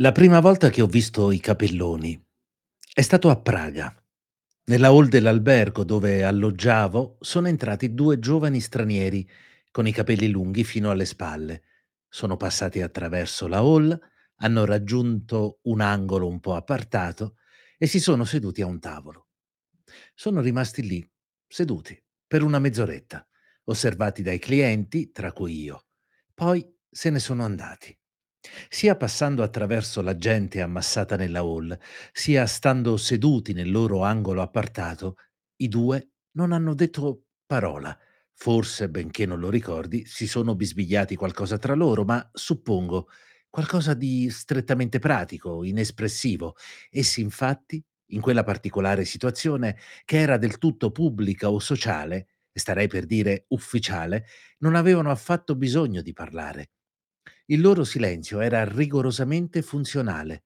La prima volta che ho visto i capelloni è stato a Praga. Nella hall dell'albergo dove alloggiavo sono entrati due giovani stranieri con i capelli lunghi fino alle spalle. Sono passati attraverso la hall, hanno raggiunto un angolo un po' appartato e si sono seduti a un tavolo. Sono rimasti lì, seduti, per una mezz'oretta, osservati dai clienti, tra cui io. Poi se ne sono andati. Sia passando attraverso la gente ammassata nella hall, sia stando seduti nel loro angolo appartato, i due non hanno detto parola. Forse, benché non lo ricordi, si sono bisbigliati qualcosa tra loro, ma suppongo qualcosa di strettamente pratico, inespressivo. Essi infatti, in quella particolare situazione, che era del tutto pubblica o sociale, starei per dire ufficiale, non avevano affatto bisogno di parlare. Il loro silenzio era rigorosamente funzionale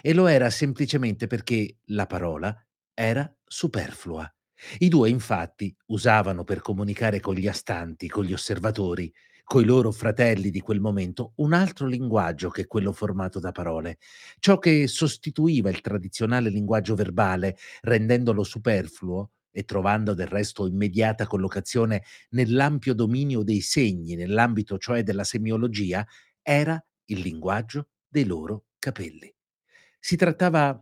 e lo era semplicemente perché la parola era superflua. I due infatti usavano per comunicare con gli astanti, con gli osservatori, coi loro fratelli di quel momento, un altro linguaggio che quello formato da parole, ciò che sostituiva il tradizionale linguaggio verbale, rendendolo superfluo e trovando del resto immediata collocazione nell'ampio dominio dei segni, nell'ambito cioè della semiologia, era il linguaggio dei loro capelli. Si trattava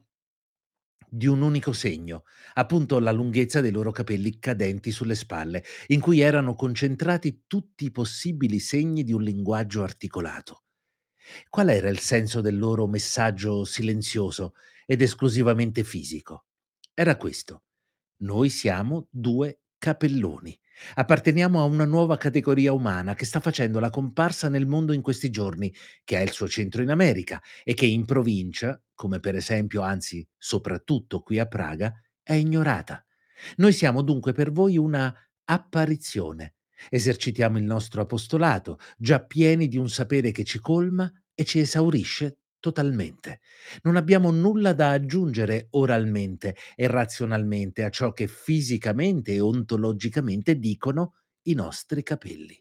di un unico segno, appunto la lunghezza dei loro capelli cadenti sulle spalle, in cui erano concentrati tutti i possibili segni di un linguaggio articolato. Qual era il senso del loro messaggio silenzioso ed esclusivamente fisico? Era questo. Noi siamo due capelloni. Apparteniamo a una nuova categoria umana che sta facendo la comparsa nel mondo in questi giorni, che ha il suo centro in America e che in provincia, come per esempio, anzi soprattutto qui a Praga, è ignorata. Noi siamo dunque per voi una apparizione. Esercitiamo il nostro apostolato, già pieni di un sapere che ci colma e ci esaurisce totalmente. Non abbiamo nulla da aggiungere oralmente e razionalmente a ciò che fisicamente e ontologicamente dicono i nostri capelli.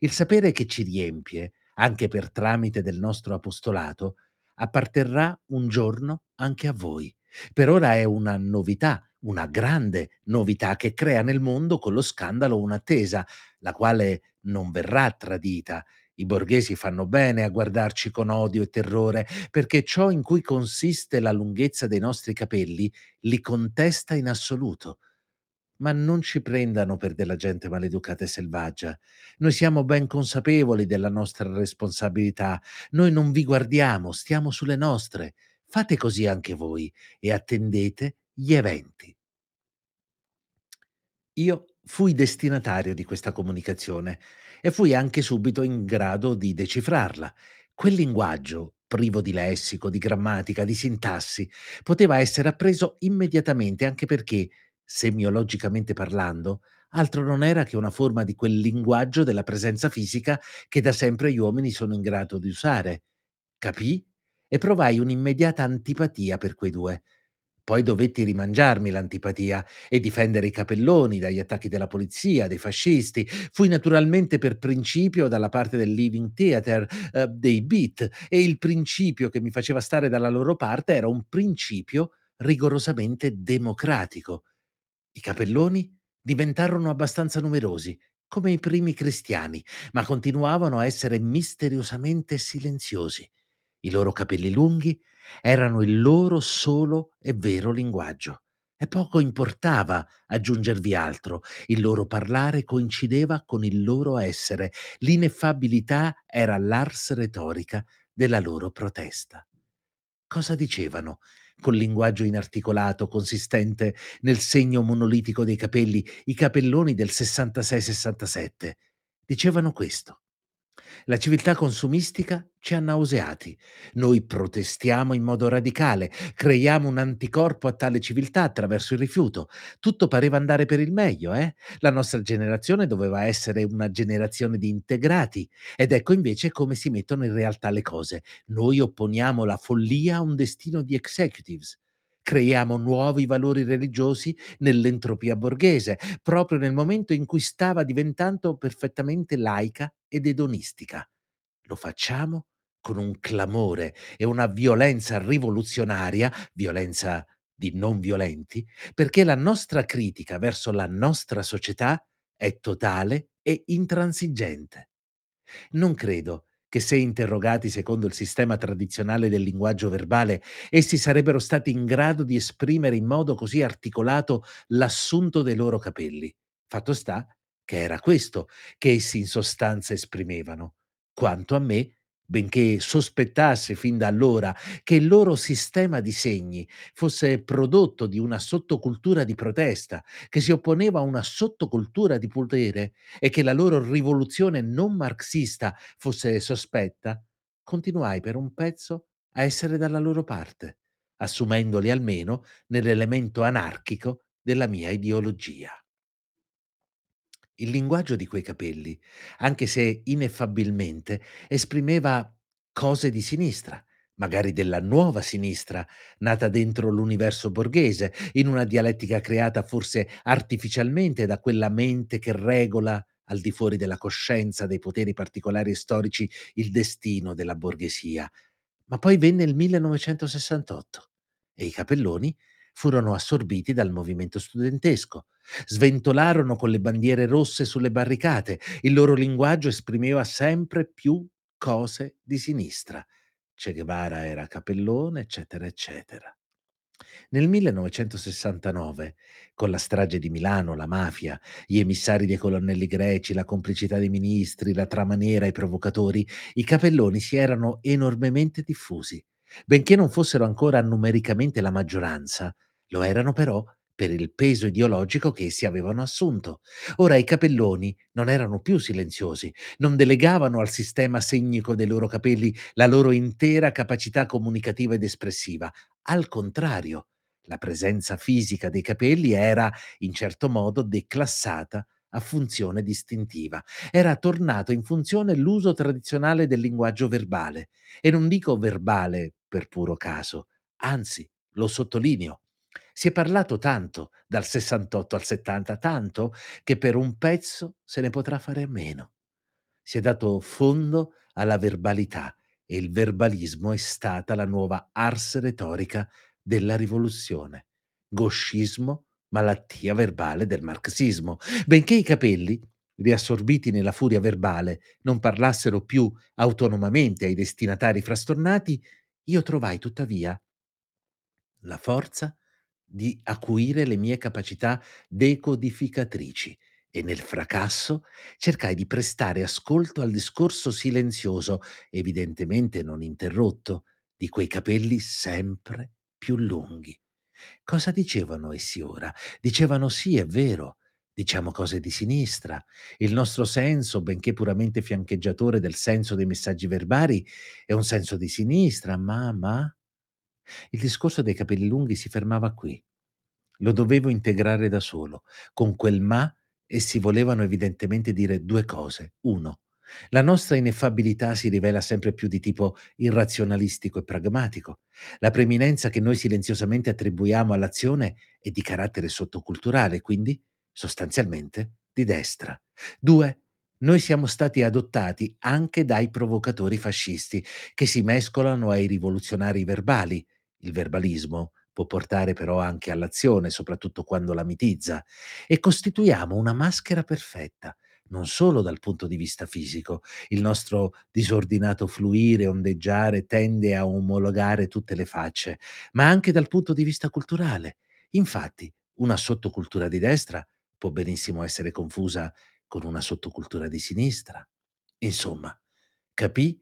Il sapere che ci riempie, anche per tramite del nostro apostolato, apparterrà un giorno anche a voi. Per ora è una novità, una grande novità che crea nel mondo con lo scandalo un'attesa, la quale non verrà tradita i borghesi fanno bene a guardarci con odio e terrore, perché ciò in cui consiste la lunghezza dei nostri capelli li contesta in assoluto. Ma non ci prendano per della gente maleducata e selvaggia. Noi siamo ben consapevoli della nostra responsabilità. Noi non vi guardiamo, stiamo sulle nostre. Fate così anche voi e attendete gli eventi. Io fui destinatario di questa comunicazione e fui anche subito in grado di decifrarla. Quel linguaggio, privo di lessico, di grammatica, di sintassi, poteva essere appreso immediatamente anche perché, semiologicamente parlando, altro non era che una forma di quel linguaggio della presenza fisica che da sempre gli uomini sono in grado di usare. Capì? E provai un'immediata antipatia per quei due. Poi dovetti rimangiarmi l'antipatia e difendere i capelloni dagli attacchi della polizia, dei fascisti. Fui naturalmente per principio dalla parte del Living Theater, eh, dei beat, e il principio che mi faceva stare dalla loro parte era un principio rigorosamente democratico. I capelloni diventarono abbastanza numerosi, come i primi cristiani, ma continuavano a essere misteriosamente silenziosi. I loro capelli lunghi erano il loro solo e vero linguaggio. E poco importava aggiungervi altro, il loro parlare coincideva con il loro essere, l'ineffabilità era l'ars retorica della loro protesta. Cosa dicevano? Col linguaggio inarticolato, consistente nel segno monolitico dei capelli, i capelloni del 66-67. Dicevano questo. La civiltà consumistica ci ha nauseati. Noi protestiamo in modo radicale, creiamo un anticorpo a tale civiltà attraverso il rifiuto. Tutto pareva andare per il meglio, eh? La nostra generazione doveva essere una generazione di integrati ed ecco invece come si mettono in realtà le cose. Noi opponiamo la follia a un destino di executives. Creiamo nuovi valori religiosi nell'entropia borghese, proprio nel momento in cui stava diventando perfettamente laica ed edonistica. Lo facciamo con un clamore e una violenza rivoluzionaria, violenza di non violenti, perché la nostra critica verso la nostra società è totale e intransigente. Non credo che se interrogati secondo il sistema tradizionale del linguaggio verbale, essi sarebbero stati in grado di esprimere in modo così articolato l'assunto dei loro capelli. Fatto sta che era questo che essi in sostanza esprimevano. Quanto a me, benché sospettassi fin da allora che il loro sistema di segni fosse prodotto di una sottocultura di protesta, che si opponeva a una sottocultura di potere, e che la loro rivoluzione non marxista fosse sospetta, continuai per un pezzo a essere dalla loro parte, assumendoli almeno nell'elemento anarchico della mia ideologia. Il linguaggio di quei capelli, anche se ineffabilmente, esprimeva cose di sinistra, magari della nuova sinistra, nata dentro l'universo borghese, in una dialettica creata forse artificialmente da quella mente che regola, al di fuori della coscienza dei poteri particolari e storici, il destino della borghesia. Ma poi venne il 1968 e i capelloni furono assorbiti dal movimento studentesco. Sventolarono con le bandiere rosse sulle barricate. Il loro linguaggio esprimeva sempre più cose di sinistra. Che Guevara era capellone, eccetera, eccetera. Nel 1969, con la strage di Milano, la mafia, gli emissari dei colonnelli greci, la complicità dei ministri, la trama nera, i provocatori, i capelloni si erano enormemente diffusi. Benché non fossero ancora numericamente la maggioranza, lo erano però per il peso ideologico che essi avevano assunto. Ora i capelloni non erano più silenziosi, non delegavano al sistema segnico dei loro capelli la loro intera capacità comunicativa ed espressiva. Al contrario, la presenza fisica dei capelli era, in certo modo, declassata a funzione distintiva. Era tornato in funzione l'uso tradizionale del linguaggio verbale, e non dico verbale per puro caso, anzi, lo sottolineo. Si è parlato tanto dal 68 al 70, tanto che per un pezzo se ne potrà fare a meno. Si è dato fondo alla verbalità e il verbalismo è stata la nuova ars retorica della rivoluzione. Gauchismo, malattia verbale del marxismo. Benché i capelli, riassorbiti nella furia verbale, non parlassero più autonomamente ai destinatari frastornati, io trovai tuttavia la forza di acuire le mie capacità decodificatrici e nel fracasso cercai di prestare ascolto al discorso silenzioso, evidentemente non interrotto, di quei capelli sempre più lunghi. Cosa dicevano essi ora? Dicevano sì, è vero, diciamo cose di sinistra. Il nostro senso, benché puramente fiancheggiatore del senso dei messaggi verbali, è un senso di sinistra, ma, ma il discorso dei capelli lunghi si fermava qui. Lo dovevo integrare da solo. Con quel "ma" essi volevano evidentemente dire 2 cose: 1, la nostra ineffabilità si rivela sempre più di tipo irrazionalistico e pragmatico. La preeminenza che noi silenziosamente attribuiamo all'azione è di carattere sottoculturale, quindi sostanzialmente di destra. 2, noi siamo stati adottati anche dai provocatori fascisti, che si mescolano ai rivoluzionari verbali. Il verbalismo può portare però anche all'azione, soprattutto quando la mitizza, e costituiamo una maschera perfetta, non solo dal punto di vista fisico. Il nostro disordinato fluire, ondeggiare tende a omologare tutte le facce, ma anche dal punto di vista culturale. Infatti, una sottocultura di destra può benissimo essere confusa con una sottocultura di sinistra. Insomma, capì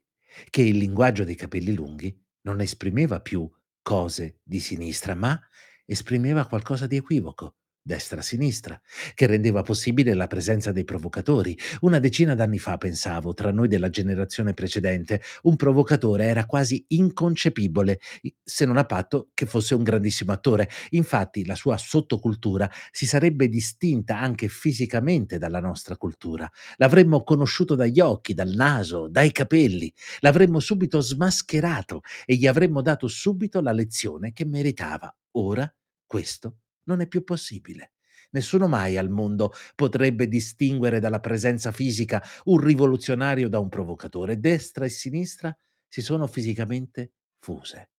che il linguaggio dei capelli lunghi non esprimeva più cose di sinistra, ma esprimeva qualcosa di equivoco, destra-sinistra, che rendeva possibile la presenza dei provocatori. Una decina d'anni fa, pensavo, tra noi della generazione precedente, un provocatore era quasi inconcepibile, se non a patto che fosse un grandissimo attore. Infatti la sua sottocultura si sarebbe distinta anche fisicamente dalla nostra cultura. L'avremmo conosciuto dagli occhi, dal naso, dai capelli, l'avremmo subito smascherato e gli avremmo dato subito la lezione che meritava. Ora questo non è più possibile. Nessuno mai al mondo potrebbe distinguere dalla presenza fisica un rivoluzionario da un provocatore. Destra e sinistra si sono fisicamente fuse.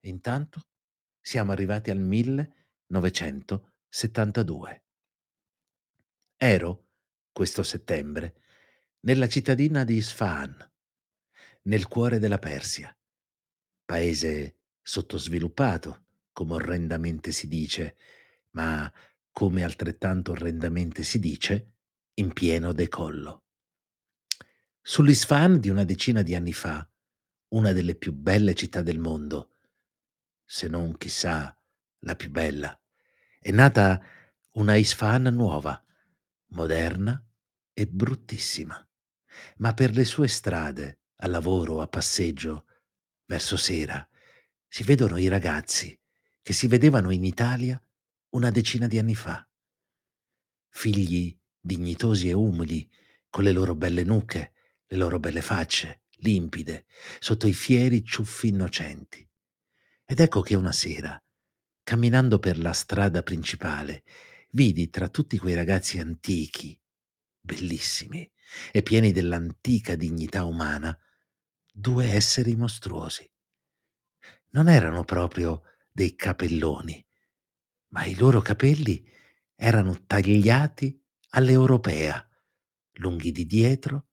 E intanto siamo arrivati al 1972. Ero, questo settembre, nella cittadina di Isfahan, nel cuore della Persia, paese sottosviluppato, come orrendamente si dice, ma come altrettanto orrendamente si dice, in pieno decollo. Sull'Isfahan di una decina di anni fa, una delle più belle città del mondo, se non chissà la più bella, è nata una Isfahan nuova, moderna e bruttissima, ma per le sue strade, a lavoro, a passeggio, verso sera, si vedono i ragazzi che si vedevano in Italia una decina di anni fa, figli dignitosi e umili, con le loro belle nuche, le loro belle facce, limpide, sotto i fieri ciuffi innocenti. Ed ecco che una sera, camminando per la strada principale, vidi tra tutti quei ragazzi antichi, bellissimi e pieni dell'antica dignità umana, due esseri mostruosi. Non erano proprio dei capelloni, ma i loro capelli erano tagliati all'europea, lunghi di dietro,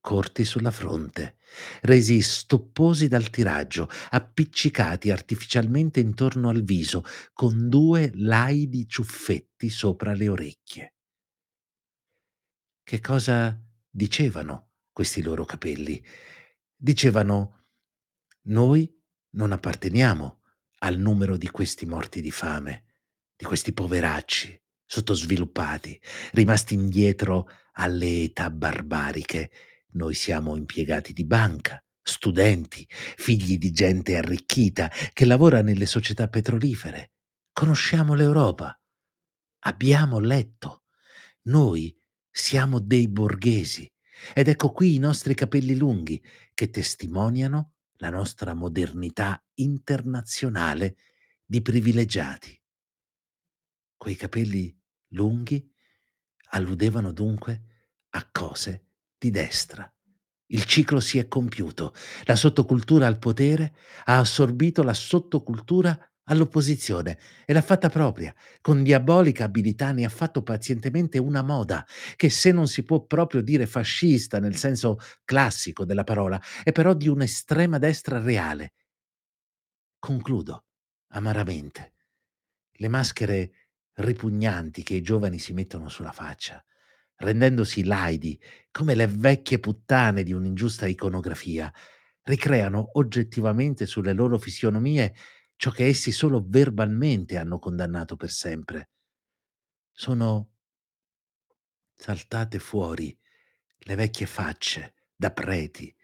corti sulla fronte, resi stopposi dal tiraggio, appiccicati artificialmente intorno al viso, con due laidi ciuffetti sopra le orecchie. Che cosa dicevano questi loro capelli? Dicevano: "Noi non apparteniamo al numero di questi morti di fame, di questi poveracci sottosviluppati, rimasti indietro alle età barbariche. Noi siamo impiegati di banca, studenti, figli di gente arricchita che lavora nelle società petrolifere. Conosciamo l'Europa, abbiamo letto. Noi siamo dei borghesi ed ecco qui i nostri capelli lunghi che testimoniano la nostra modernità internazionale di privilegiati. Quei capelli lunghi alludevano dunque a cose di destra. Il ciclo si è compiuto. La sottocultura al potere ha assorbito la sottocultura all'opposizione e l'ha fatta propria. Con diabolica abilità ne ha fatto pazientemente una moda, che se non si può proprio dire fascista nel senso classico della parola, è però di un'estrema destra reale. Concludo amaramente. Le maschere ripugnanti che i giovani si mettono sulla faccia, rendendosi laidi come le vecchie puttane di un'ingiusta iconografia, ricreano oggettivamente sulle loro fisionomie ciò che essi solo verbalmente hanno condannato per sempre. Sono saltate fuori le vecchie facce da preti,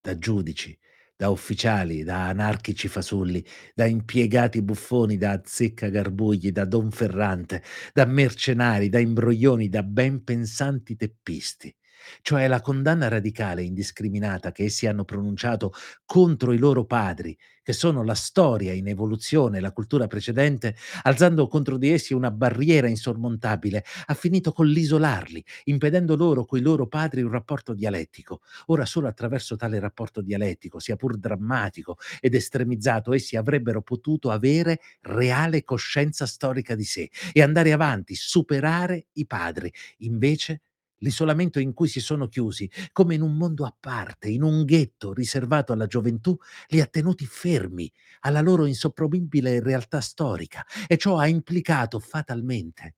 da giudici, da ufficiali, da anarchici fasulli, da impiegati buffoni, da azzeccagarbugli, da donferrante, da mercenari, da imbroglioni, da ben pensanti teppisti. Cioè la condanna radicale e indiscriminata che essi hanno pronunciato contro i loro padri, che sono la storia in evoluzione, la cultura precedente, alzando contro di essi una barriera insormontabile, ha finito con l'isolarli, impedendo loro coi loro padri un rapporto dialettico. Ora solo attraverso tale rapporto dialettico, sia pur drammatico ed estremizzato, essi avrebbero potuto avere reale coscienza storica di sé e andare avanti, superare i padri. Invece l'isolamento in cui si sono chiusi, come in un mondo a parte, in un ghetto riservato alla gioventù, li ha tenuti fermi alla loro insopprimibile realtà storica e ciò ha implicato fatalmente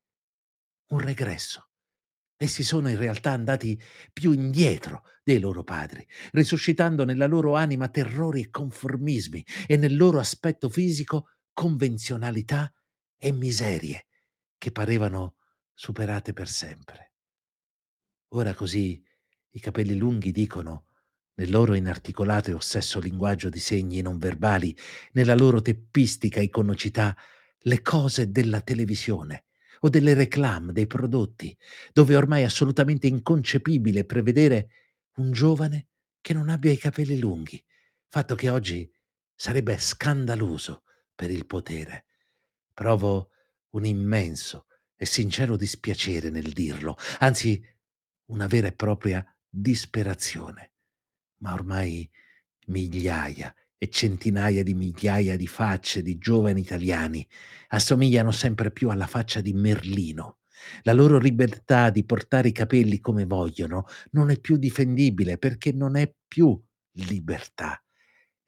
un regresso. Essi sono in realtà andati più indietro dei loro padri, risuscitando nella loro anima terrori e conformismi e nel loro aspetto fisico convenzionalità e miserie che parevano superate per sempre. Ora così i capelli lunghi dicono, nel loro inarticolato e ossesso linguaggio di segni non verbali, nella loro teppistica iconocità, le cose della televisione o delle reclame dei prodotti, dove ormai è assolutamente inconcepibile prevedere un giovane che non abbia i capelli lunghi, fatto che oggi sarebbe scandaloso per il potere. Provo un immenso e sincero dispiacere nel dirlo, anzi una vera e propria disperazione. Ma ormai migliaia e centinaia di migliaia di facce di giovani italiani assomigliano sempre più alla faccia di Merlino. La loro libertà di portare i capelli come vogliono non è più difendibile perché non è più libertà.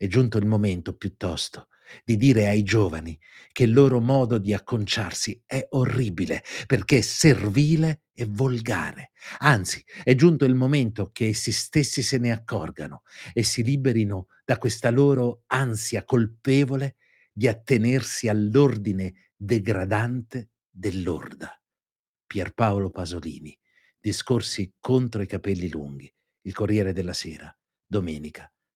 È giunto il momento piuttosto di dire ai giovani che il loro modo di acconciarsi è orribile perché è servile e volgare. Anzi, è giunto il momento che essi stessi se ne accorgano e si liberino da questa loro ansia colpevole di attenersi all'ordine degradante dell'orda. Pierpaolo Pasolini, discorsi contro i capelli lunghi, il Corriere della Sera, domenica